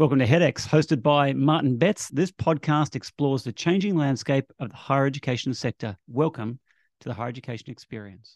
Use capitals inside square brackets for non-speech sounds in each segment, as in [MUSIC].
Welcome to HEDx, hosted by Martin Betts. This podcast explores the changing landscape of the higher education sector. Welcome to the Higher Education Experience.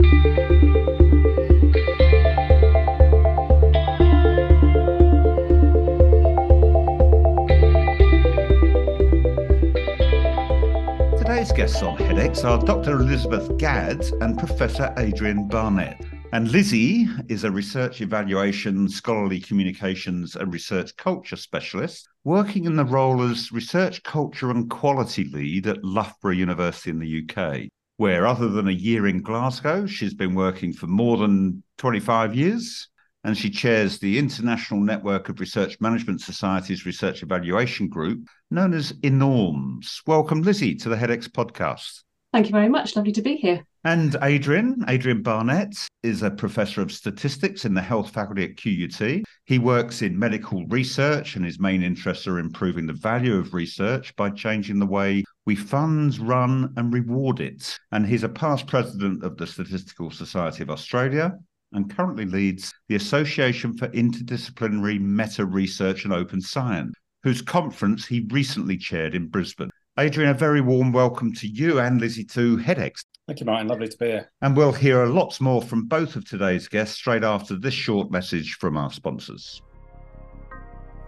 Today's guests on HEDx are Dr. Elizabeth Gadd and Professor Adrian Barnett. And Lizzie is a research evaluation, scholarly communications, and research culture specialist, working in the role as research culture and quality lead at Loughborough University in the UK, where, other than a year in Glasgow, she's been working for more than 25 years. And she chairs the International Network of Research Management Societies Research Evaluation Group, known as INORMS. Welcome, Lizzie, to the HEDx podcast. Thank you very much. Lovely to be here. And Adrian, Adrian Barnett, is a professor of statistics in the health faculty at QUT. He works in medical research, and his main interests are improving the value of research by changing the way we fund, run, and reward it. And he's a past president of the Statistical Society of Australia and currently leads the Association for Interdisciplinary Meta Research and Open Science, whose conference he recently chaired in Brisbane. Adrian, a very warm welcome to you and Lizzie to HEDx. Thank you, Martin. Lovely to be here. And we'll hear lots more from both of today's guests straight after this short message from our sponsors.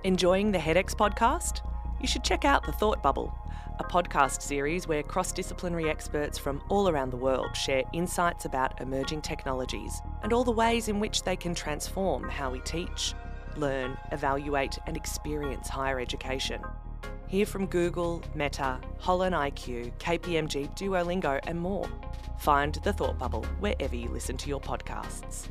Enjoying the HEDx podcast? You should check out The Thought Bubble, a podcast series where cross disciplinary experts from all around the world share insights about emerging technologies and all the ways in which they can transform how we teach, learn, evaluate, and experience higher education. Hear from Google, Meta, Holon IQ, KPMG, Duolingo, and more. Find The Thought Bubble wherever you listen to your podcasts.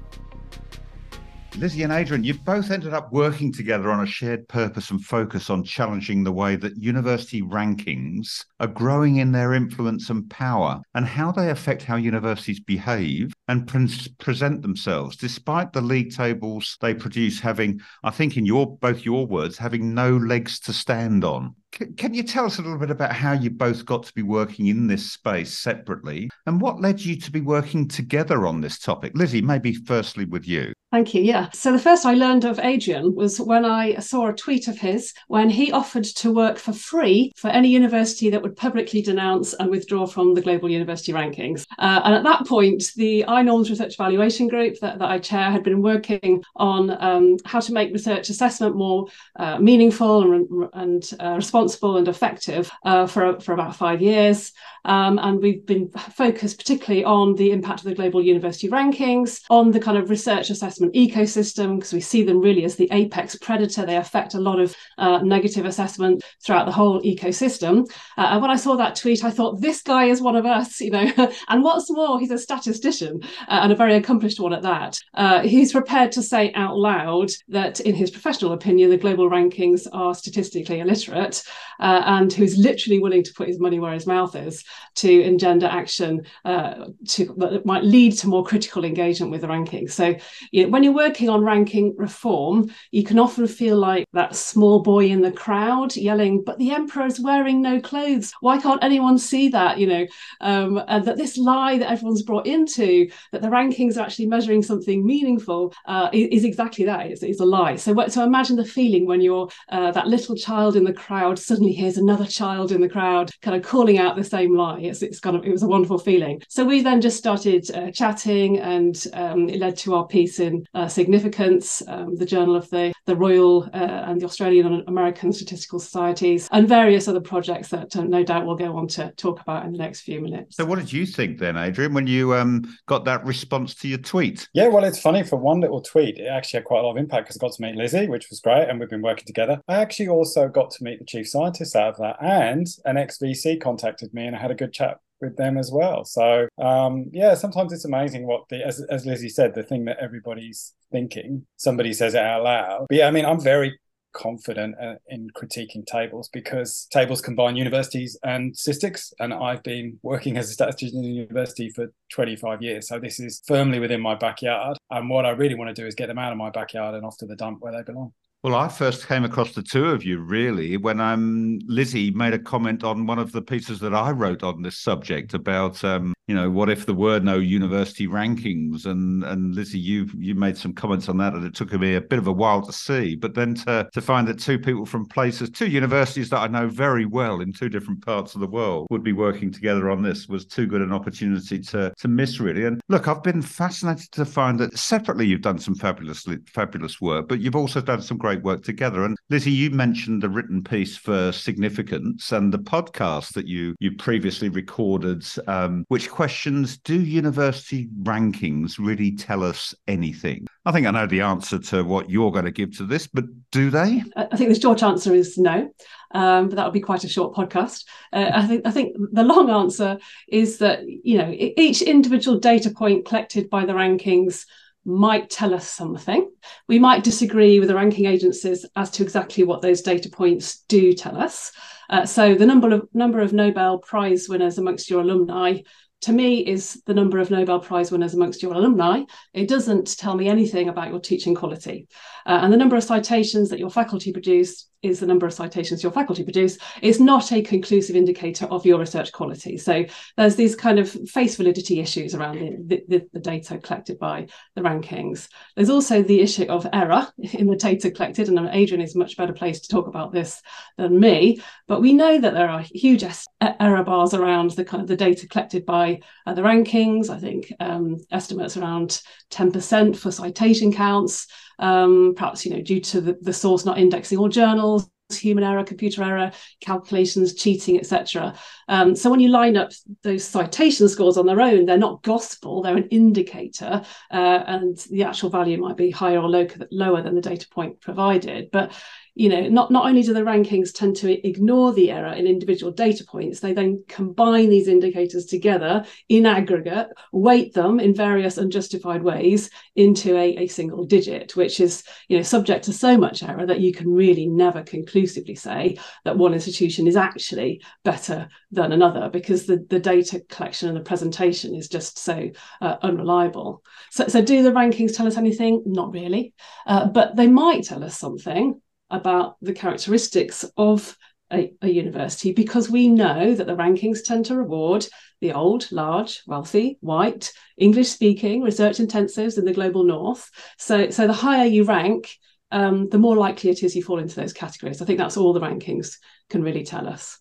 Lizzie and Adrian, you've both ended up working together on a shared purpose and focus on challenging the way that university rankings are growing in their influence and power and how they affect how universities behave and pre- present themselves, despite the league tables they produce having, I think, in your both your words, having no legs to stand on. Can you tell us a little bit about how you both got to be working in this space separately and what led you to be working together on this topic? Lizzie, maybe firstly with you. Thank you. Yeah. So the first I learned of Adrian was when I saw a tweet of his when he offered to work for free for any university that would publicly denounce and withdraw from the global university rankings. Uh, and at that point, the iNorms Research Evaluation Group that, that I chair had been working on um, how to make research assessment more uh, meaningful and, and uh, responsible and effective uh, for, for about five years. Um, and we've been focused particularly on the impact of the global university rankings, on the kind of research assessment ecosystem, because we see them really as the apex predator. They affect a lot of uh, negative assessment throughout the whole ecosystem. Uh, and when I saw that tweet, I thought, this guy is one of us, [LAUGHS] you know. and what's more, he's a statistician uh, and a very accomplished one at that. Uh, he's prepared to say out loud that, in his professional opinion, the global rankings are statistically illiterate, uh, and who's literally willing to put his money where his mouth is to engender action uh, to, that might lead to more critical engagement with the rankings. So, you when you're working on ranking reform, you can often feel like that small boy in the crowd yelling, "But the emperor is wearing no clothes. Why can't anyone see that?" You know, um, and that this lie that everyone's brought into that the rankings are actually measuring something meaningful uh, is, is, exactly that. It's, it's, a lie. So, so imagine the feeling when you're uh, that little child in the crowd suddenly hears another child in the crowd kind of calling out the same lie. It's, it's kind of it was a wonderful feeling. So we then just started uh, chatting, and um, it led to our piece in uh, Significance, um, the Journal of the the Royal uh, and the Australian and American Statistical Societies, and various other projects that uh, no doubt we'll go on to talk about in the next few minutes. So, what did you think then, Adrian, when you um, got that response to your tweet? Yeah, well, it's funny for one little tweet, it actually had quite a lot of impact because I got to meet Lizzie, which was great, and we've been working together. I actually also got to meet the chief scientist out of that, and an ex VC contacted me, and I had a good chat with them as well. So um, yeah, sometimes it's amazing what the as as Lizzie said, the thing that everybody's thinking, somebody says it out loud. But yeah, I mean, I'm very confident uh, in critiquing tables because tables combine universities and statistics and I've been working as a statistician in the university for 25 years so this is firmly within my backyard and what I really want to do is get them out of my backyard and off to the dump where they belong well, I first came across the two of you really when um, Lizzie made a comment on one of the pieces that I wrote on this subject about um, you know, what if there were no university rankings? And and Lizzie, you you made some comments on that, and it took me a bit of a while to see. But then to to find that two people from places, two universities that I know very well in two different parts of the world, would be working together on this was too good an opportunity to to miss really. And look, I've been fascinated to find that separately you've done some fabulous fabulous work, but you've also done some great work together. And Lizzie, you mentioned the written piece for significance and the podcast that you you previously recorded, um, which questions do university rankings really tell us anything? I think I know the answer to what you're going to give to this, but do they? I think the short answer is no. Um, but that would be quite a short podcast. Uh, I think I think the long answer is that you know each individual data point collected by the rankings might tell us something. We might disagree with the ranking agencies as to exactly what those data points do tell us. Uh, so the number of number of Nobel Prize winners amongst your alumni to me is the number of Nobel Prize winners amongst your alumni. It doesn't tell me anything about your teaching quality. Uh, and the number of citations that your faculty produce is the number of citations your faculty produce is not a conclusive indicator of your research quality. So there's these kind of face validity issues around the, the, the, data collected by the rankings. There's also the issue of error [LAUGHS] in the data collected, and Adrian is much better placed to talk about this than me. But we know that there are huge error bars around the kind of the data collected by uh, the rankings. I think um, estimates around 10% for citation counts um, perhaps you know due to the, the source not indexing all journals human error computer error calculations cheating etc um, so when you line up those citation scores on their own they're not gospel they're an indicator uh, and the actual value might be higher or lower than the data point provided but you know, not, not only do the rankings tend to ignore the error in individual data points, they then combine these indicators together in aggregate, weight them in various unjustified ways into a, a single digit, which is, you know, subject to so much error that you can really never conclusively say that one institution is actually better than another because the, the data collection and the presentation is just so uh, unreliable. So, so do the rankings tell us anything? Not really, uh, but they might tell us something about the characteristics of a, a, university because we know that the rankings tend to reward the old, large, wealthy, white, English speaking, research intensives in the global north. So, so the higher you rank, um, the more likely it is you fall into those categories. I think that's all the rankings can really tell us.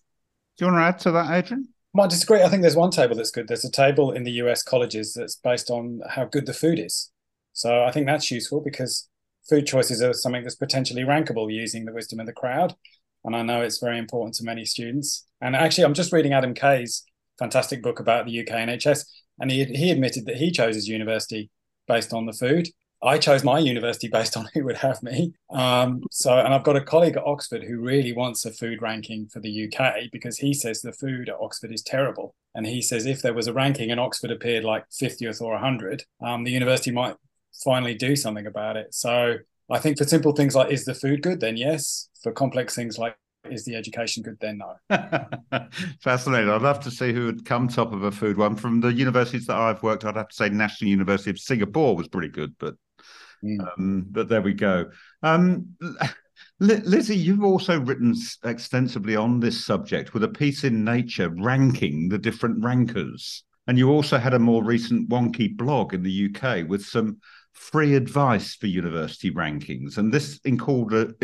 Do you want to add to that, Adrian? I might disagree. I think there's one table that's good. There's a table in the US colleges that's based on how good the food is. So I think that's useful because food choices are something that's potentially rankable using the wisdom of the crowd. And I know it's very important to many students. And actually, I'm just reading Adam Kay's fantastic book about the UK NHS. And he, he admitted that he chose his university based on the food. I chose my university based on [LAUGHS] who would have me. Um, so, and I've got a colleague at Oxford who really wants a food ranking for the UK because he says the food at Oxford is terrible. And he says if there was a ranking and Oxford appeared like 50th or 100, um, the university might finally do something about it. So I think for simple things like is the food good, then yes. For complex things like is the education good, then no. [LAUGHS] Fascinating. I'd love to see who would come top of a food one. From the universities that I've worked, I'd have to say National University of Singapore was pretty good, but mm. um, but there we go. Um, Lizzie, you've also written extensively on this subject with a piece in Nature ranking the different rankers. And you also had a more recent Wonkhe blog in the UK with some free advice for university rankings. And this included,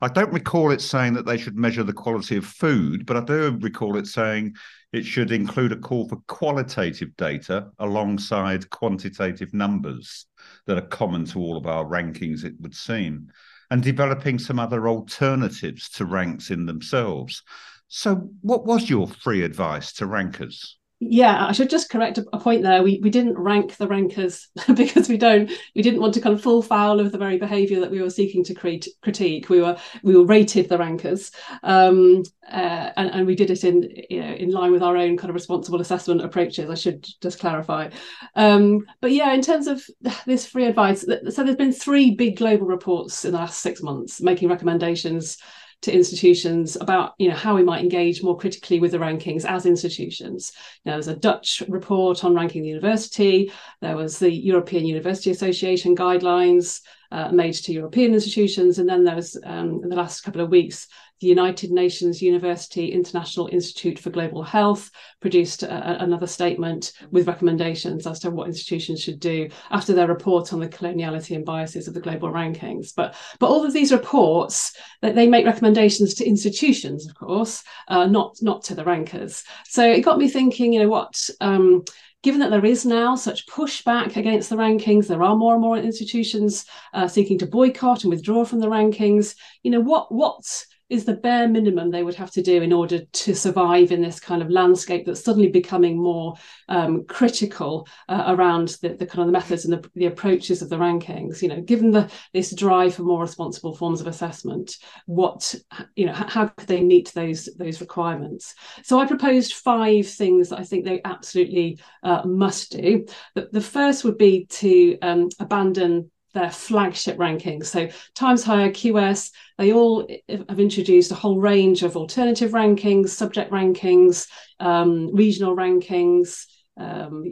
I don't recall it saying that they should measure the quality of food, but I do recall it saying it should include a call for qualitative data alongside quantitative numbers that are common to all of our rankings, it would seem, and developing some other alternatives to ranks in themselves. So, what was your free advice to rankers? Yeah i should just correct a, point there. We we didn't rank the rankers [LAUGHS] because we don't we didn't want to kind of fall foul of the very behavior that we were seeking to critique. We were we were rated the rankers um, uh, and, and we did it in you know in line with our own kind of responsible assessment approaches i should just clarify. Um, but yeah in terms of [SIGHS] this free advice so there's been three big global reports in the last six months making recommendations to institutions about you know how we might engage more critically with the rankings as institutions. Now, there's a Dutch report on ranking the university. There was the European University Association guidelines. uh, made to European institutions. And then there was, um, in the last couple of weeks, the United Nations University International Institute for Global Health produced a, another statement with recommendations as to what institutions should do after their report on the coloniality and biases of the global rankings. But but all of these reports that they make recommendations to institutions, of course, uh, not not to the rankers. So it got me thinking, you know, what um, given that there is now such pushback against the rankings, there are more and more institutions uh, seeking to boycott and withdraw from the rankings. You know, what what is the bare minimum they would have to do in order to survive in this kind of landscape that's suddenly becoming more um, critical uh, around the, the, kind of the methods and the, the, approaches of the rankings. You know given the this drive for more responsible forms of assessment what you know how could they meet those those requirements? So i proposed five things that i think they absolutely uh, must do. The, the first would be to um, abandon their flagship rankings. So Times Higher, QS, they all have introduced a whole range of alternative rankings, subject rankings, um, regional rankings, um,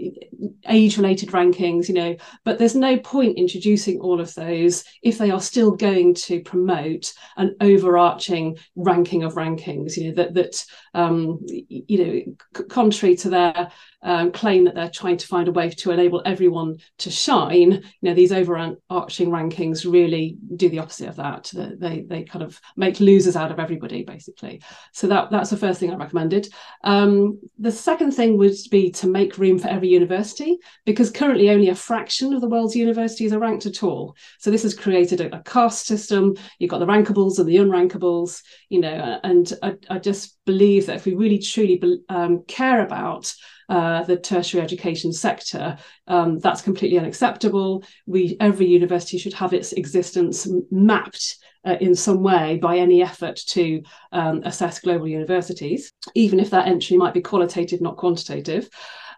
age related rankings, you know, but there's no point introducing all of those if they are still going to promote an overarching ranking of rankings, you know, that, that um, you know, contrary to their um, claim that they're trying to find a way to enable everyone to shine, you know, these overarching rankings really do the opposite of that. They, they kind of make losers out of everybody, basically. So that, that's the first thing I recommended. Um, the second thing would be to make room for every university, because currently only a fraction of the world's universities are ranked at all. So this has created a, a caste system. You've got the rankables and the unrankables, you know, and I, I just believe that if we really truly um, care about uh, the tertiary education sector. Um, that's completely unacceptable. We every university should have its existence mapped uh, in some way by any effort to um, assess global universities, even if that entry might be qualitative, not quantitative.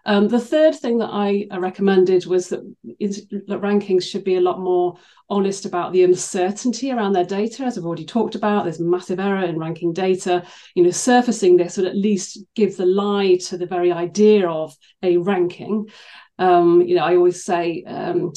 Um, the third thing that I recommended was that, that rankings should be a lot more honest about the uncertainty around their data, as I've already talked about. There's massive error in ranking data. You know, surfacing this would at least give the lie to the very idea of a ranking. Um, you know, I always say, um,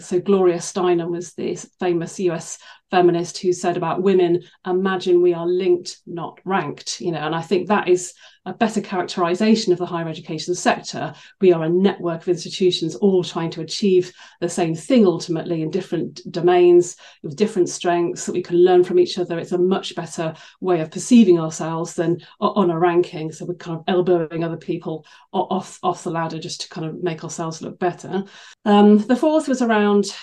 so Gloria Steinem was this famous US feminist who said about women, imagine we are linked, not ranked, you know, and I think that is a better characterization of the higher education sector. We are a network of institutions all trying to achieve the same thing ultimately in different domains with different strengths that we can learn from each other. It's a much better way of perceiving ourselves than on a ranking. So we're kind of elbowing other people off, off the ladder just to kind of make ourselves look better. Um, the fourth was around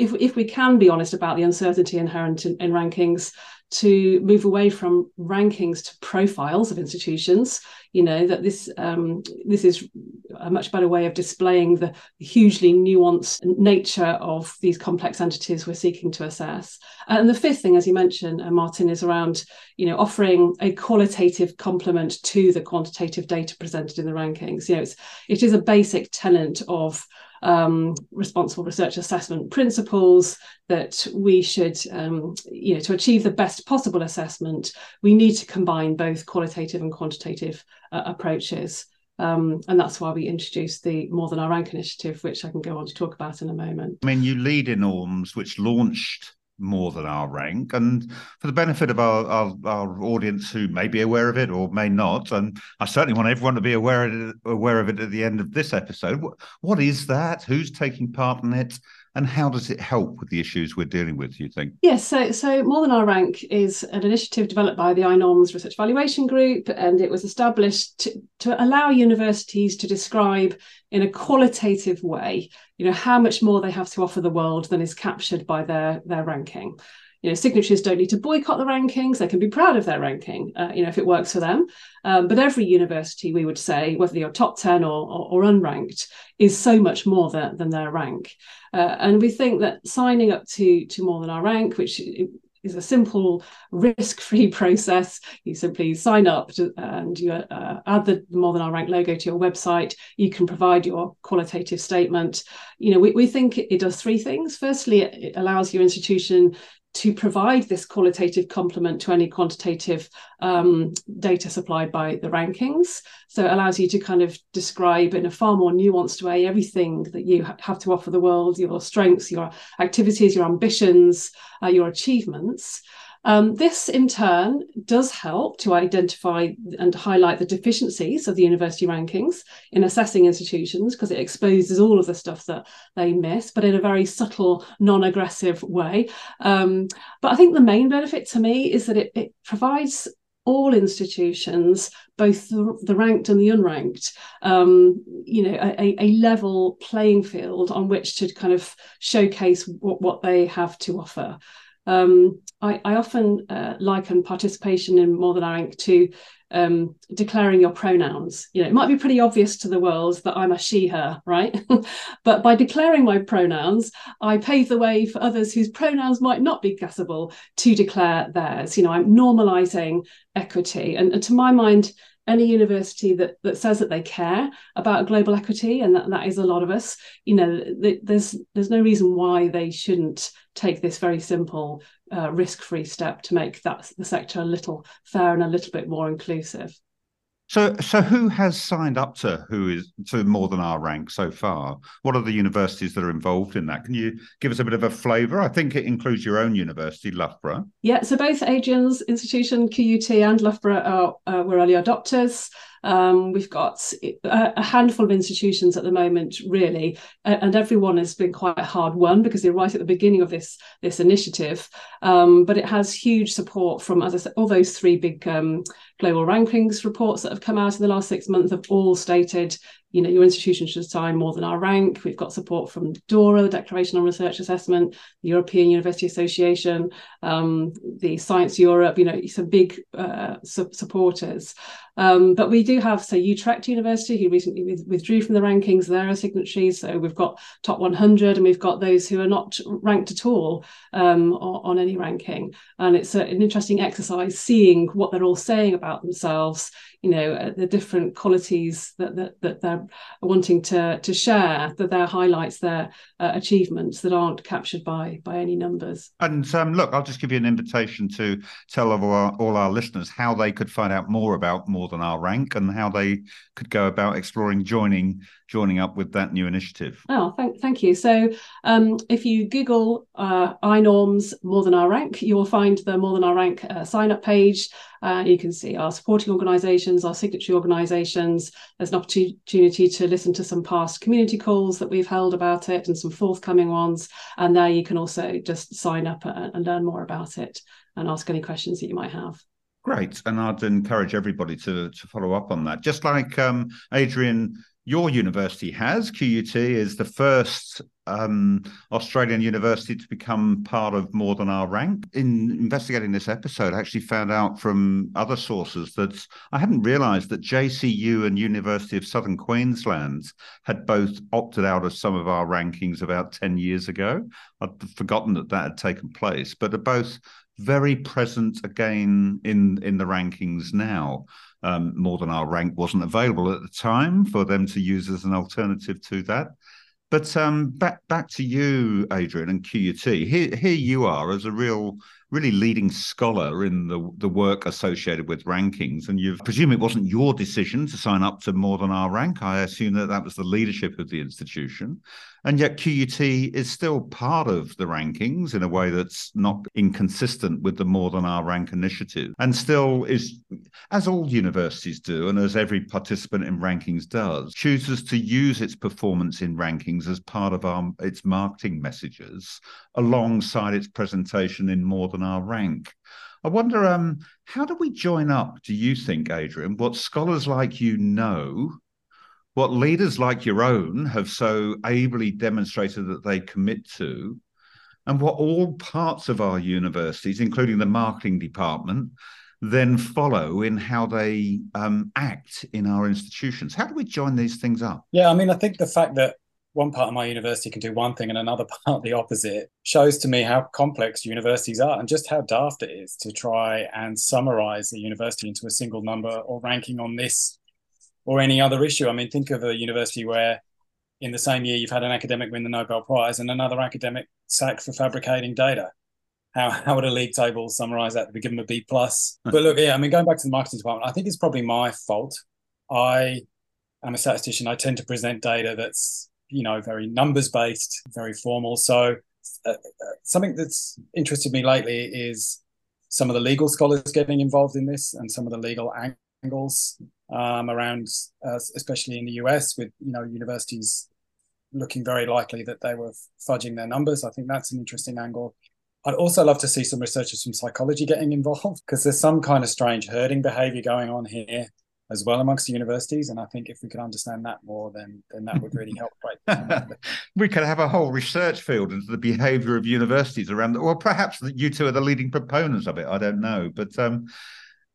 if, if we can be honest about the uncertainty inherent in, in rankings, to move away from rankings to profiles of institutions. You know that this um, this is a much better way of displaying the hugely nuanced nature of these complex entities we're seeking to assess. And the fifth thing as you mentioned uh, martin is around you know offering a qualitative complement to the quantitative data presented in the rankings. You know it's it is a basic tenet of um, responsible research assessment principles that we should, um, you know, to achieve the best possible assessment, we need to combine both qualitative and quantitative uh, approaches. Um, and that's why we introduced the More Than Our Rank initiative, which I can go on to talk about in a moment. I mean, you lead INORMS, which launched more than our rank. And for the benefit of our, our, our, audience who may be aware of it or may not, and I certainly want everyone to be aware of it, aware of it at the end of this episode. What, what is that? Who's taking part in it? And how does it help with the issues we're dealing with do you think? Yes so so more than our rank is an initiative developed by the INORMS research valuation group and it was established to, to allow universities to describe in a qualitative way you know how much more they have to offer the world than is captured by their their ranking you know signatories don't need to boycott the rankings. They can be proud of their ranking uh, you know if it works for them. Um, but every university we would say whether you're top 10 or, or, or unranked is so much more than, than their rank. Uh, and we think that signing up to to more than our rank which is a simple risk-free [LAUGHS] process you simply sign up to, and you uh, add the more than our rank logo to your website. You can provide your qualitative statement. You know we, we think it does three things. Firstly it allows your institution to provide this qualitative complement to any quantitative um, data supplied by the rankings. So it allows you to kind of describe in a far more nuanced way everything that you ha- have to offer the world, your strengths, your activities, your ambitions, uh, your achievements. Um, this, in turn, does help to identify and highlight the deficiencies of the university rankings in assessing institutions because it exposes all of the stuff that they miss, but in a very subtle, non aggressive way. Um, but I think the main benefit to me is that it, it provides all institutions, both the, ranked and the unranked, um, you know, a, a, level playing field on which to kind of showcase what, what they have to offer. Um, I, I, often uh, liken participation in More Than Rank to um, declaring your pronouns. You know, it might be pretty obvious to the world that I'm a she, her, right? [LAUGHS] but by declaring my pronouns, I pave the way for others whose pronouns might not be guessable to declare theirs. You know, I'm normalizing equity. And, and to my mind, any university that that says that they care about global equity, and that, that is a lot of us, you know, there's there's no reason why they shouldn't take this very simple uh, risk-free step to make that the sector a little fair and a little bit more inclusive. So, so who has signed up to who is to more than our rank so far? What are the universities that are involved in that? Can you give us a bit of a flavour? I think it includes your own university, Loughborough. Yeah, so both Adrian's institution, QUT, and Loughborough are uh, were early adopters. Um, we've got a, handful of institutions at the moment, really, and everyone has been quite hard won because they're right at the beginning of this this initiative. Um, but it has huge support from, as I said, all those three big um, global rankings reports that have come out in the last six months have all stated you know, your institution should sign more than our rank. We've got support from DORA, the Declaration on Research Assessment, the European University Association, um, the Science Europe, you know, some big uh, su- supporters. Um, but we do have, so Utrecht University, who recently with, withdrew from the rankings, they're a signatory. So we've got top 100 and we've got those who are not ranked at all um, on, on, any ranking. And it's a, an interesting exercise seeing what they're all saying about themselves, you know, uh, the different qualities that, that, that they're wanting to, to share, that their highlights their uh, achievements that aren't captured by, by any numbers. And um, look, I'll just give you an invitation to tell all our, all our listeners how they could find out more about more than our rank and how they could go about exploring joining joining up with that new initiative. Oh, thank, thank you. So um, if you Google uh, iNorms More Than Our Rank, you will find the More Than Our Rank uh, sign up page. Uh, you can see our supporting organisations, our signatory organisations. There's an opportunity to listen to some past community calls that we've held about it and some forthcoming ones. And there you can also just sign up and, and learn more about it and ask any questions that you might have. Great, and I'd encourage everybody to to follow up on that. Just like um, Adrian, your university has QUT is the first um, Australian university to become part of More Than Our Rank. In investigating this episode, I actually found out from other sources that I hadn't realised that JCU and University of Southern Queensland had both opted out of some of our rankings about ten years ago. I'd forgotten that that had taken place, but they're both very present again in in the rankings now. Um, more than our rank wasn't available at the time for them to use as an alternative to that. But um, back back to you, Adrian, and QUT. Here, here you are as a real really leading scholar in the, the work associated with rankings. And you presume it wasn't your decision to sign up to more than our rank. I assume that that was the leadership of the institution. And yet QUT is still part of the rankings in a way that's not inconsistent with the more than our rank initiative and still is, as all universities do, and as every participant in rankings does, chooses to use its performance in rankings as part of our, its marketing messages alongside its presentation in more than our rank. I wonder, um, how do we join up, do you think, Adrian, what scholars like you know, what leaders like your own have so ably demonstrated that they commit to, and what all parts of our universities, including the marketing department, then follow in how they um, act in our institutions. How do we join these things up? Yeah, I mean, I think the fact that one part of my university can do one thing and another [LAUGHS] part the opposite shows to me how complex universities are and just how daft it is to try and summarize a university into a single number or ranking on this or any other issue. I mean, think of a university where in the same year you've had an academic win the Nobel Prize and another academic sacked for fabricating data. how, how would a league table summarize that? We give them a B plus. But look, yeah, I mean, going back to the marketing department, I think it's probably my fault. I am a statistician. I tend to present data that's you know very numbers based, very formal. So uh, uh, something that's interested me lately is some of the legal scholars getting involved in this and some of the legal angles um, around, uh, especially in the US, with you know universities looking very likely that they were fudging their numbers. I think that's an interesting angle. I'd also love to see some researchers from psychology getting involved because there's some kind of strange herding behavior going on here as well amongst the universities. And I think if we could understand that more, then then that would really help. Right? [LAUGHS] we could have a whole research field into the behaviour of universities around, or perhaps you two are the leading proponents of it. I don't know, but um,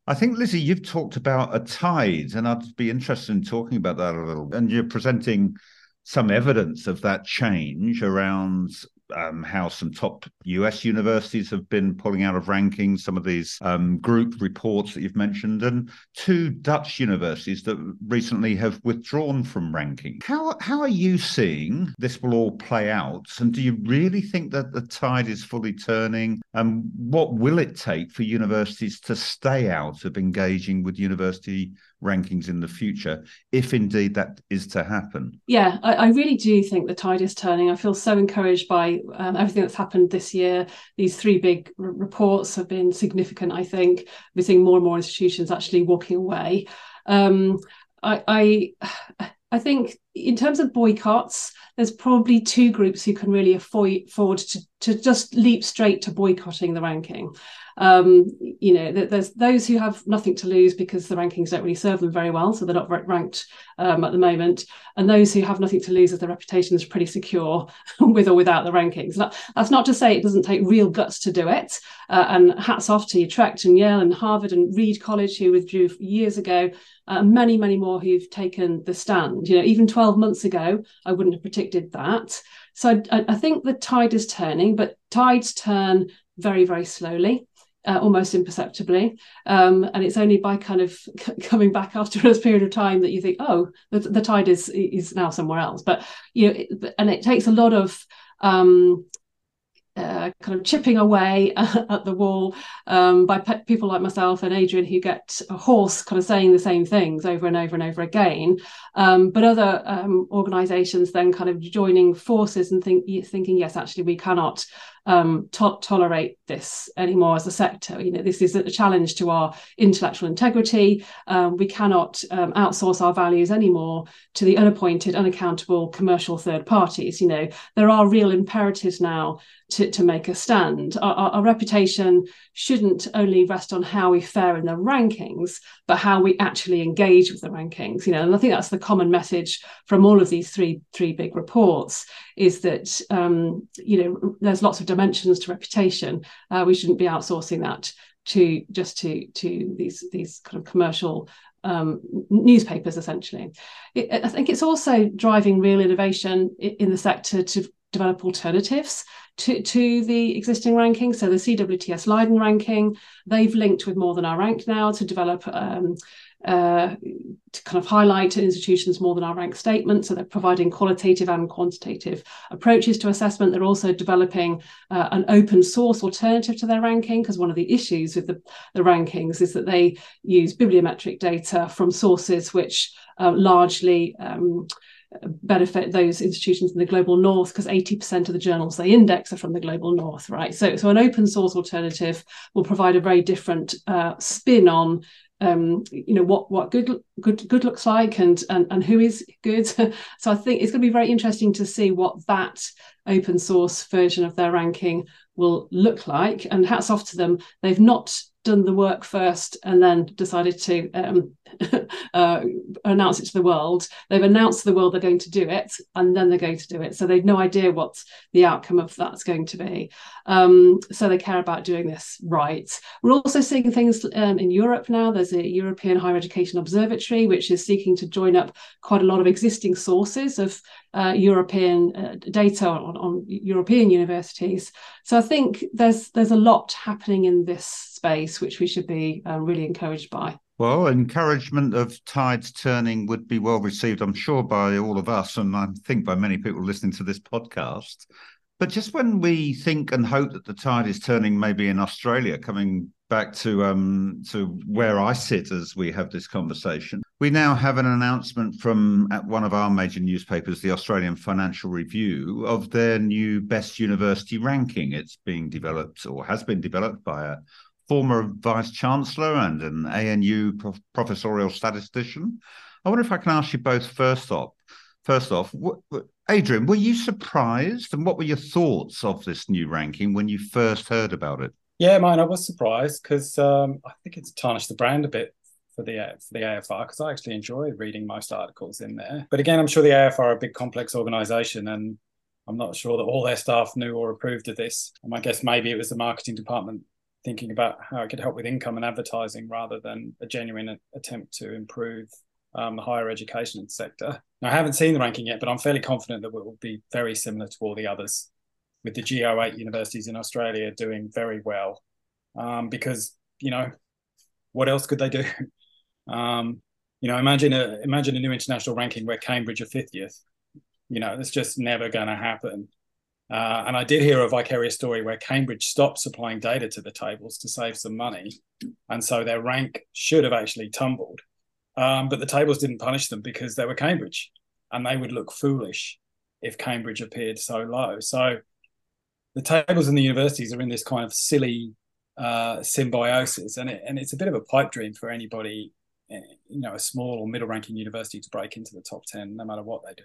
I think Lizzie, you've talked about a tide, and I'd be interested in talking about that a little. And you're presenting some evidence of that change around um, how some top US universities have been pulling out of rankings, some of these um, group reports that you've mentioned, and two Dutch universities that recently have withdrawn from ranking. How, how are you seeing this will all play out? And do you really think that the tide is fully turning? And what will it take for universities to stay out of engaging with university rankings in the future, if indeed that is to happen? Yeah, I, I really do think the tide is turning. I feel so encouraged by um, everything that's happened this year. These three big r- reports have been significant, I think. We're seeing more and more institutions actually walking away. Um, I, I, I think in terms of boycotts, there's probably two groups who can really afford, to, to just leap straight to boycotting the ranking. Um, you know, there's those who have nothing to lose because the rankings don't really serve them very well, so they're not ranked um, at the moment, and those who have nothing to lose as their reputation is pretty secure [LAUGHS] with or without the rankings. that's not to say it doesn't take real guts to do it. Uh, and hats off to Utrecht and Yale and Harvard and Reed College who withdrew years ago, uh, many, many more who've taken the stand. You know, even 12 months ago, I wouldn't have predicted that. So I, I think the tide is turning, but tides turn very, very slowly uh, almost imperceptibly. Um, and it's only by kind of [LAUGHS] c- coming back after a period of time that you think, oh, the, the tide is is now somewhere else. But you know, it, and it takes a lot of um, uh, kind of chipping away [LAUGHS] at the wall um, by pe- people like myself and Adrian who get a horse kind of saying the same things over and over and over again. Um, but other um, organisations then kind of joining forces and think, thinking, yes, actually, we cannot um, to- tolerate this anymore as a sector. You know, this is a challenge to our intellectual integrity. Um, we cannot um, outsource our values anymore to the unappointed, unaccountable commercial third parties. You know, there are real imperatives now to, to make a stand. Our, our, our reputation shouldn't only rest on how we fare in the rankings, but how we actually engage with the rankings. You know, and I think that's the common message from all of these three three big reports is that um, you know there's lots of dimensions to reputation. Uh, we shouldn't be outsourcing that to just to to these these kind of commercial um, newspapers essentially. It, I think it's also driving real innovation in the sector to develop alternatives to, to the existing ranking. So the CWTS Leiden ranking, they've linked with More Than Our Rank now to develop um, uh, to kind of highlight institutions more than our rank statement. So they're providing qualitative and quantitative approaches to assessment. They're also developing uh, an open source alternative to their ranking because one of the issues with the, the, rankings is that they use bibliometric data from sources which uh, largely um, benefit those institutions in the global north because 80% of the journals they index are from the global north right so so an open source alternative will provide a very different uh, spin on um, you know what what good good good looks like and and, and who is good. [LAUGHS] So i think it's going to be very interesting to see what that open source version of their ranking will look like. And hats off to them. They've not done the work first and then decided to um, [LAUGHS] uh, announce it to the world. They've announced to the world they're going to do it, and then they're going to do it. So they've no idea what the outcome of that's going to be. Um, so they care about doing this right. We're also seeing things um, in Europe now. There's a European Higher Education Observatory, which is seeking to join up quite a lot of existing sources of uh, European uh, data on, on, European universities. So I think there's there's a lot happening in this space which we should be uh, really encouraged by. Well, encouragement of tides turning would be well received, I'm sure, by all of us, and I think by many people listening to this podcast. But just when we think and hope that the tide is turning, maybe in Australia, coming back to um, to where I sit as we have this conversation, we now have an announcement from at one of our major newspapers, the Australian Financial Review, of their new best university ranking. It's being developed or has been developed by a former vice chancellor and an ANU prof- professorial statistician. I wonder if I can ask you both first off. First off, Adrian, were you surprised, and what were your thoughts of this new ranking when you first heard about it? Yeah, mine. I was surprised because um, I think it's tarnished the brand a bit for the for the AFR because I actually enjoy reading most articles in there. But again, I'm sure the AFR are a big complex organisation, and I'm not sure that all their staff knew or approved of this. And I guess maybe it was the marketing department thinking about how it could help with income and advertising rather than a genuine attempt to improve um, the higher education sector. Now, I haven't seen the ranking yet, but I'm fairly confident that it will be very similar to all the others, with the Go8 universities in Australia doing very well. Um, because, you know, what else could they do? [LAUGHS] um, you know, imagine a imagine a new international ranking where Cambridge are 50th. You know, it's just never going to happen. Uh, and I did hear a vicarious story where Cambridge stopped supplying data to the tables to save some money. And so their rank should have actually tumbled. Um, but the tables didn't punish them because they were Cambridge, and they would look foolish if Cambridge appeared so low. So the tables and the universities are in this kind of silly uh, symbiosis, and it, and it's a bit of a pipe dream for anybody, eh, you know, a small or middle ranking university to break into the top ten, no matter what they do.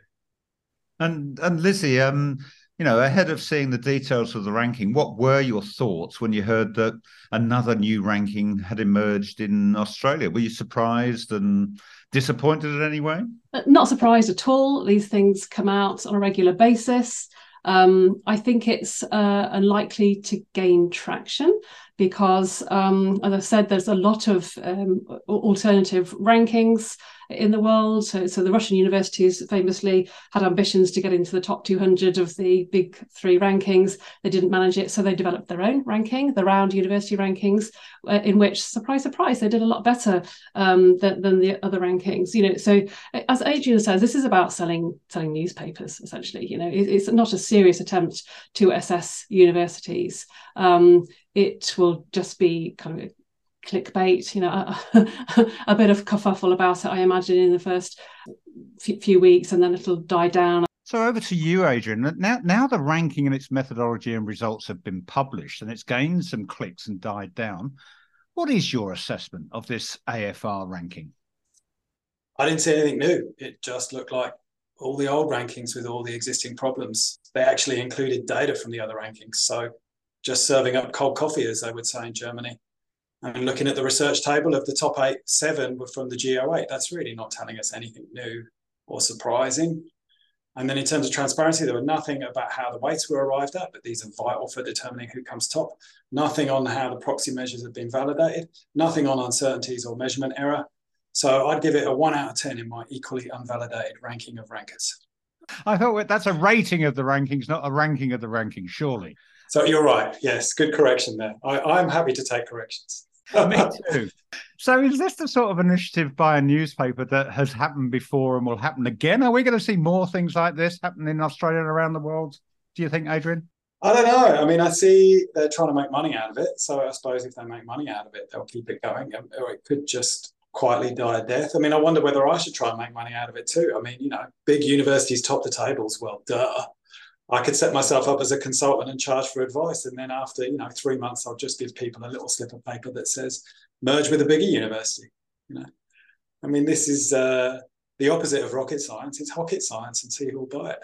And and Lizzie, um, you know, ahead of seeing the details of the ranking, what were your thoughts when you heard that another new ranking had emerged in Australia? Were you surprised and disappointed in any way? Uh, not surprised at all. These things come out on a regular basis. Um, I think it's uh, unlikely to gain traction because, um, as I've said, there's a lot of um, alternative rankings in the world. So, so the Russian universities famously had ambitions to get into the top 200 of the big three rankings. They didn't manage it, so they developed their own ranking, the round university rankings, uh, in which, surprise, surprise, they did a lot better um, than, than the other rankings. You know, so as Adrian says, this is about selling selling newspapers essentially. You know, it, it's not a serious attempt to assess universities. Um, it will just be kind of clickbait, you know, a, [LAUGHS] a, bit of kerfuffle about it, I imagine, in the first few weeks, and then it'll die down. So over to you, Adrian. Now, now the ranking and its methodology and results have been published, and it's gained some clicks and died down. What is your assessment of this AFR ranking? I didn't see anything new. It just looked like all the old rankings with all the existing problems. They actually included data from the other rankings. So just serving up cold coffee, as they would say in Germany. And looking at the research table of the top eight, seven were from the Go8. That's really not telling us anything new or surprising. And then in terms of transparency, there were nothing about how the weights were arrived at, but these are vital for determining who comes top. Nothing on how the proxy measures have been validated. Nothing on uncertainties or measurement error. So I'd give it a one out of 10 in my equally unvalidated ranking of rankers. I thought that's a rating of the rankings, not a ranking of the rankings, surely. So you're right. Yes, good correction there. I, I'm happy to take corrections. [LAUGHS] Me too. So, is this the sort of initiative by a newspaper that has happened before and will happen again? Are we going to see more things like this happen in Australia and around the world? Do you think, Adrian? I don't know. I mean, I see they're trying to make money out of it. So, I suppose if they make money out of it, they'll keep it going, or it could just quietly die a death. I mean, I wonder whether I should try and make money out of it too. I mean, you know, big universities top the tables. Well, duh. I could set myself up as a consultant and charge for advice. And then after, you know, three months, I'll just give people a little slip of paper that says merge with a bigger university. You know, I mean, this is uh, the opposite of rocket science. It's rocket science and see who'll buy it.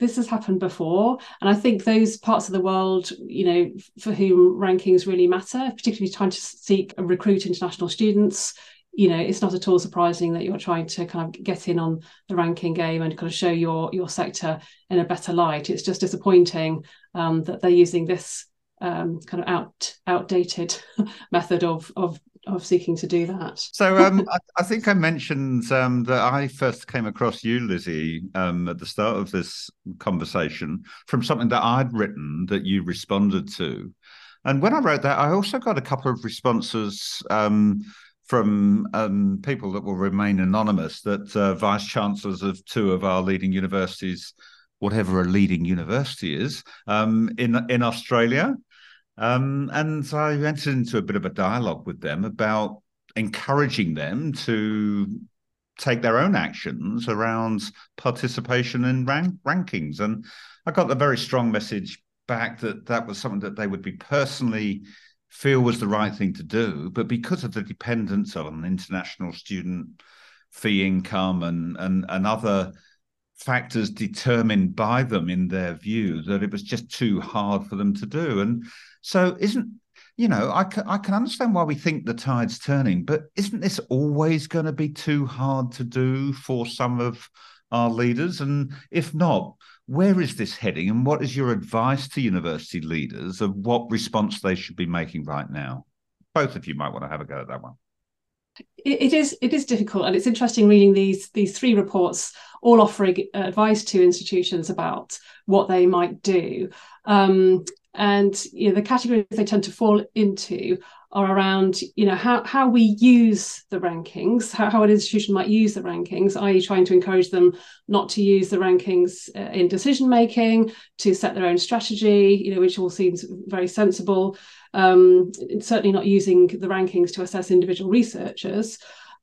This has happened before. And I think those parts of the world, you know, for whom rankings really matter, particularly trying to seek and recruit international students, you know it's not at all surprising that you're trying to kind of get in on the ranking game and kind of show your your sector in a better light it's just disappointing um, that they're using this um, kind of out outdated [LAUGHS] method of of of seeking to do that. So um, [LAUGHS] I, I, think I mentioned um, that I first came across you, Lizzie, um, at the start of this conversation from something that I'd written that you responded to. And when I wrote that, I also got a couple of responses um, from um, people that will remain anonymous that uh, vice chancellors of two of our leading universities whatever a leading university is um, in in Australia. Um, and so I entered into a bit of a dialogue with them about encouraging them to take their own actions around participation in rank- rankings. And I got a very strong message back that that was something that they would be personally feel was the right thing to do, but because of the dependence on international student fee income and and, and other factors determined by them in their view that it was just too hard for them to do. And so isn't you know I I can understand why we think the tide's turning but isn't this always going to be too hard to do for some of our leaders? And if not where is this heading and what is your advice to university leaders of what response they should be making right now? Both of you might want to have a go at that one. It is it is difficult and it's interesting reading these these three reports all offering advice to institutions about what they might do. Um, and you know the categories they tend to fall into are around you know how, how we use the rankings how, how an institution might use the rankings i.e trying to encourage them not to use the rankings uh, in decision making to set their own strategy you know which all seems very sensible. Um, certainly not using the rankings to assess individual researchers.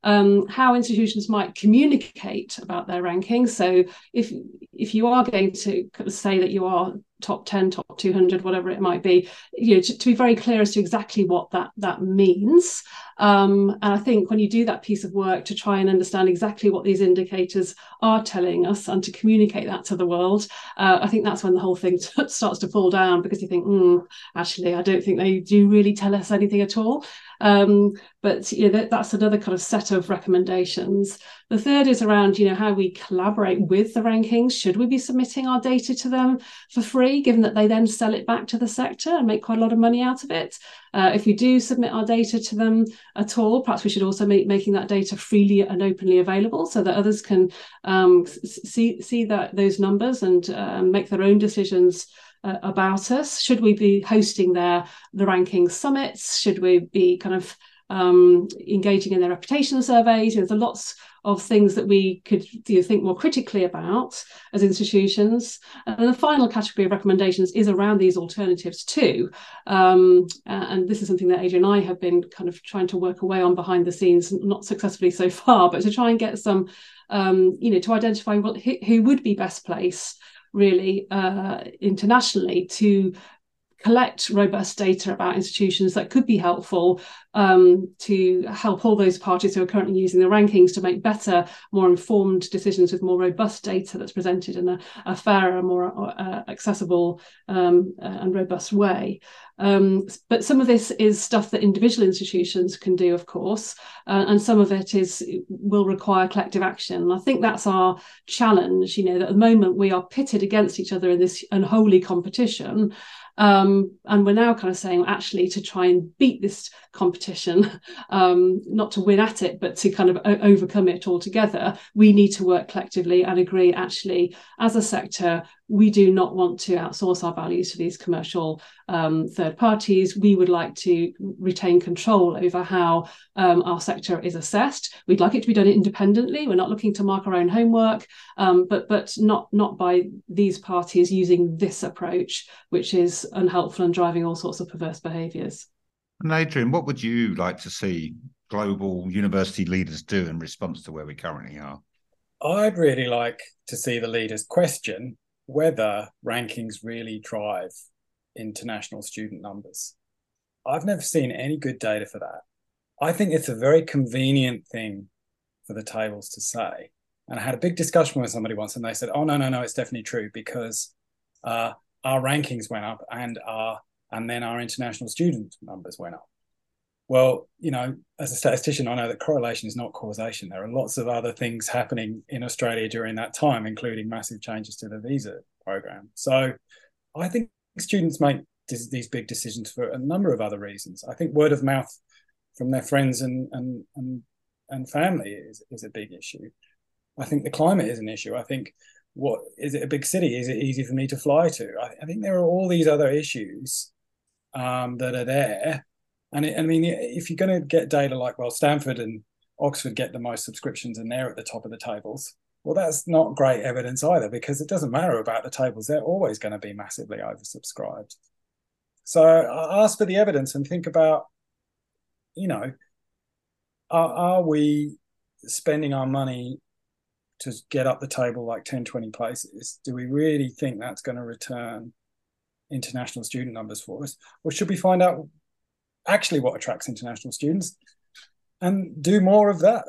Um, how institutions might communicate about their rankings. So if if you are going to say that you are top 10 top 200 whatever it might be you know to, to be very clear as to exactly what that that means. Um, and i think when you do that piece of work to try and understand exactly what these indicators are telling us and to communicate that to the world uh, i think that's when the whole thing t- [LAUGHS] starts to fall down because you think mm, actually i don't think they do really tell us anything at all. Um, but you know that, that's another kind of set of recommendations the third is around you know how we collaborate with the rankings should we be submitting our data to them for free given that they then sell it back to the sector and make quite a lot of money out of it uh, if we do submit our data to them at all perhaps we should also make making that data freely and openly available so that others can um, see see that those numbers and uh, make their own decisions uh, about us? Should we be hosting their the ranking summits? Should we be kind of um, engaging in their reputation surveys? You know, there's lots of things that we could you know, think more critically about as institutions. And the final category of recommendations is around these alternatives too. Um, and this is something that Adrian and I have been kind of trying to work away on behind the scenes, not successfully so [LAUGHS] far, but to try and get some, um, you know, to identify what who would be best placed really uh, internationally to collect robust data about institutions that could be helpful um, to help all those parties who are currently using the rankings to make better, more informed decisions with more robust data that's presented in a, a fairer, more uh, accessible um, and robust way. Um, but some of this is stuff that individual institutions can do, of course, uh, and some of it is will require collective action. And I think that's our challenge. You know, that at the moment we are pitted against each other in this unholy competition. Um, and we're now kind of saying actually to try and beat this competition, [LAUGHS] um, not to win at it, but to kind of o- overcome it altogether, we need to work collectively and agree actually, as a sector, we do not want to outsource our values to these commercial um, third parties. We would like to retain control over how um, our sector is assessed. We'd like it to be done independently. We're not looking to mark our own homework, um, but but not not by these parties using this approach, which is unhelpful and driving all sorts of perverse behaviours. And Adrian, what would you like to see global university leaders do in response to where we currently are? I'd really like to see the leaders question whether rankings really drive international student numbers. I've never seen any good data for that. I think it's a very convenient thing for the tables to say. And I had a big discussion with somebody once, and they said, "Oh no, no, no, it's definitely true because uh, our rankings went up, and our and then our international student numbers went up." Well, you know, as a statistician, I know that correlation is not causation. There are lots of other things happening in Australia during that time, including massive changes to the visa program. So I think students make these big decisions for a number of other reasons. I think word of mouth from their friends and and and, and family is, is a big issue. I think the climate is an issue. I think what is it a big city? Is it easy for me to fly to? I, I think there are all these other issues um, that are there and it, I mean, if you're going to get data like, well, Stanford and Oxford get the most subscriptions and they're at the top of the tables, Well, that's not great evidence either because it doesn't matter about the tables. They're always going to be massively oversubscribed. So ask for the evidence and think about, you know, are, are we spending our money to get up the table like 10, 20 places? Do we really think that's going to return international student numbers for us? Or should we find out actually what attracts international students and do more of that?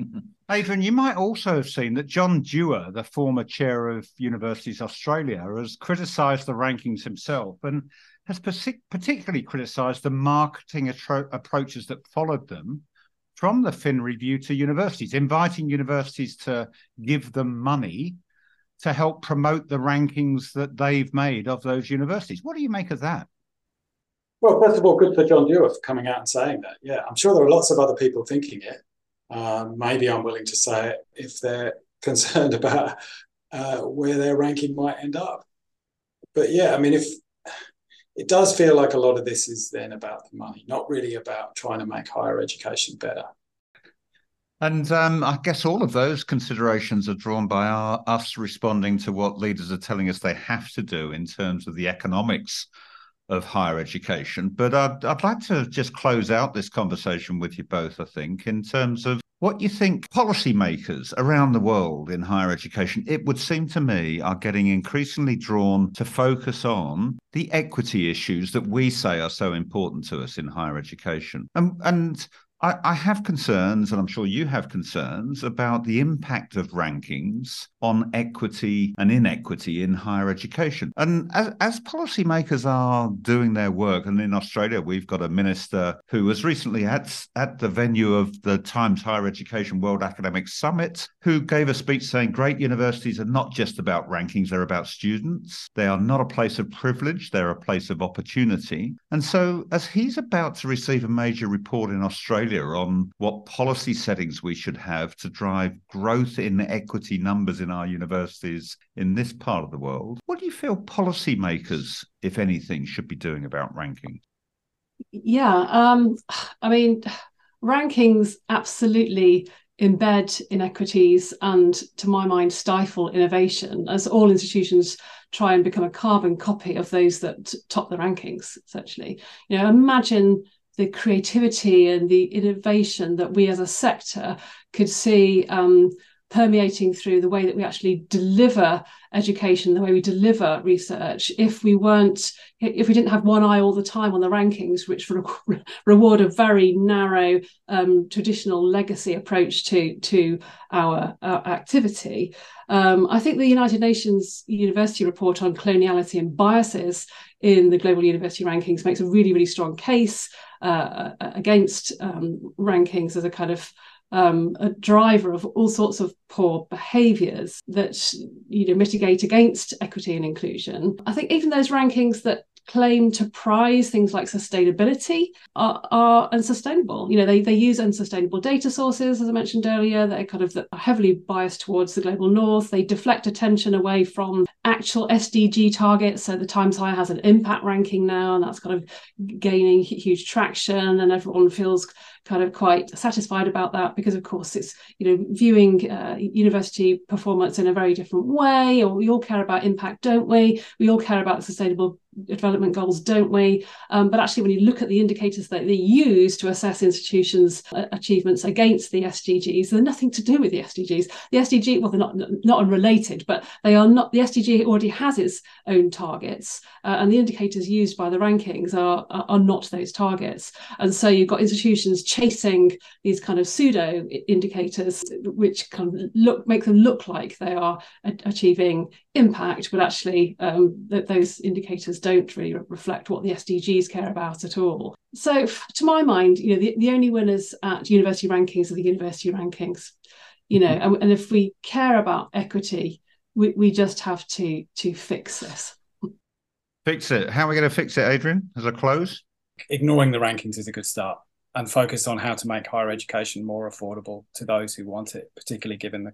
Mm-hmm. Adrian, you might also have seen that John Dewar, the former chair of Universities Australia, has criticised the rankings himself and has particularly criticised the marketing atro- approaches that followed them from the Fin Review to universities, inviting universities to give them money to help promote the rankings that they've made of those universities. What do you make of that? Well, first of all, good for John Dewar for coming out and saying that. Yeah, I'm sure there are lots of other people thinking it. Um, maybe I'm willing to say it if they're [LAUGHS] concerned about uh, where their ranking might end up. But yeah, I mean, if it does feel like a lot of this is then about the money, not really about trying to make higher education better. And um, I guess all of those considerations are drawn by our, us responding to what leaders are telling us they have to do in terms of the economics of higher education. But I'd, I'd like to just close out this conversation with you both, I think, in terms of what you think policymakers around the world in higher education, it would seem to me, are getting increasingly drawn to focus on the equity issues that we say are so important to us in higher education. And, and I, I, have concerns, and I'm sure you have concerns about the impact of rankings on equity and inequity in higher education. And as, as policymakers are doing their work, and in Australia, we've got a minister who was recently at, at the venue of the Times Higher Education World Academic Summit, who gave a speech saying great universities are not just about rankings, they're about students. They are not a place of privilege, they're a place of opportunity. And so, as he's about to receive a major report in Australia, on what policy settings we should have to drive growth in equity numbers in our universities in this part of the world. What do you feel policymakers, if anything, should be doing about ranking? Yeah, um, I mean, rankings absolutely embed inequities and, to my mind, stifle innovation as all institutions try and become a carbon copy of those that top the rankings, essentially. You know, imagine the creativity and the innovation that we as a sector could see um, permeating through the way that we actually deliver education, the way we deliver research, if we weren't, if we didn't have one eye all the time on the rankings, which re- [LAUGHS] reward a very narrow um, traditional legacy approach to to our, our activity. Um, I think the United Nations University report on coloniality and biases in the global university rankings makes a really, really strong case uh, against um, rankings as a kind of um, a driver of all sorts of poor behaviours that you know mitigate against equity and inclusion. I think even those rankings that claim to prize things like sustainability are, are, unsustainable. You know, they, they use unsustainable data sources, as I mentioned earlier. They're kind of heavily biased towards the global north. They deflect attention away from actual SDG targets. So the Times Higher has an impact ranking now, and that's kind of gaining huge traction, and everyone feels kind of quite satisfied about that because of course it's you know viewing uh, university performance in a very different way or we all care about impact don't we we all care about sustainable development goals, don't we? Um, but actually, when you look at the indicators that they use to assess institutions' achievements against the SDGs, they're nothing to do with the SDGs. The SDG, well, they're not not unrelated, but they are not. The SDG already has its own targets, uh, and the indicators used by the rankings are, are, are not those targets. And so you've got institutions chasing these kind of pseudo indicators, which kind of look make them look like they are a- achieving impact, but actually um, th- those indicators don't really reflect what the SDGs care about at all. So, to my mind, you know, the, the only winners at university rankings are the university rankings. You know, mm-hmm. and, and if we care about equity, we, we just have to to fix this. Fix it. How are we going to fix it, Adrian? As a close, ignoring the rankings is a good start and focus on how to make higher education more affordable to those who want it, particularly given the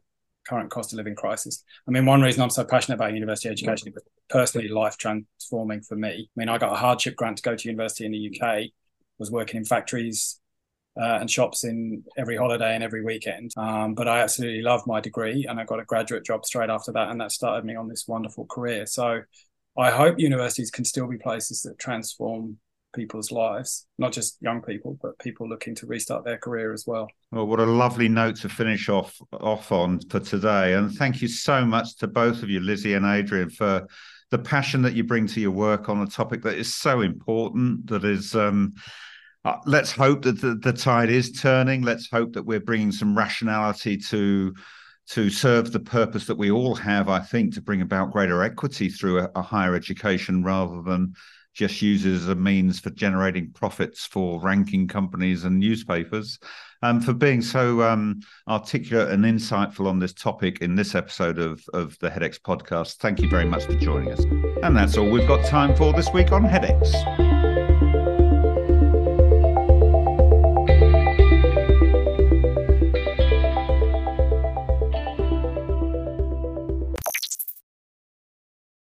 current cost of living crisis. I mean, one reason I'm so passionate about university education is personally life transforming for me. I mean, I got a hardship grant to go to university in the UK, was working in factories uh, and shops in every holiday and every weekend. Um, but I absolutely love my degree and I got a graduate job straight after that. And that started me on this wonderful career. So I hope universities can still be places that transform people's lives, not just young people, but people looking to restart their career as well. Well, what a lovely note to finish off off on for today. And thank you so much to both of you, Lizzie and Adrian, for the passion that you bring to your work on a topic that is so important. That is, um, uh, let's hope that the, the tide is turning. Let's hope that we're bringing some rationality to to serve the purpose that we all have. I think to bring about greater equity through a, a higher education rather than just uses as a means for generating profits for ranking companies and newspapers, um, for being so um, articulate and insightful on this topic in this episode of, of the HEDx podcast. Thank you very much for joining us. And that's all we've got time for this week on HEDx.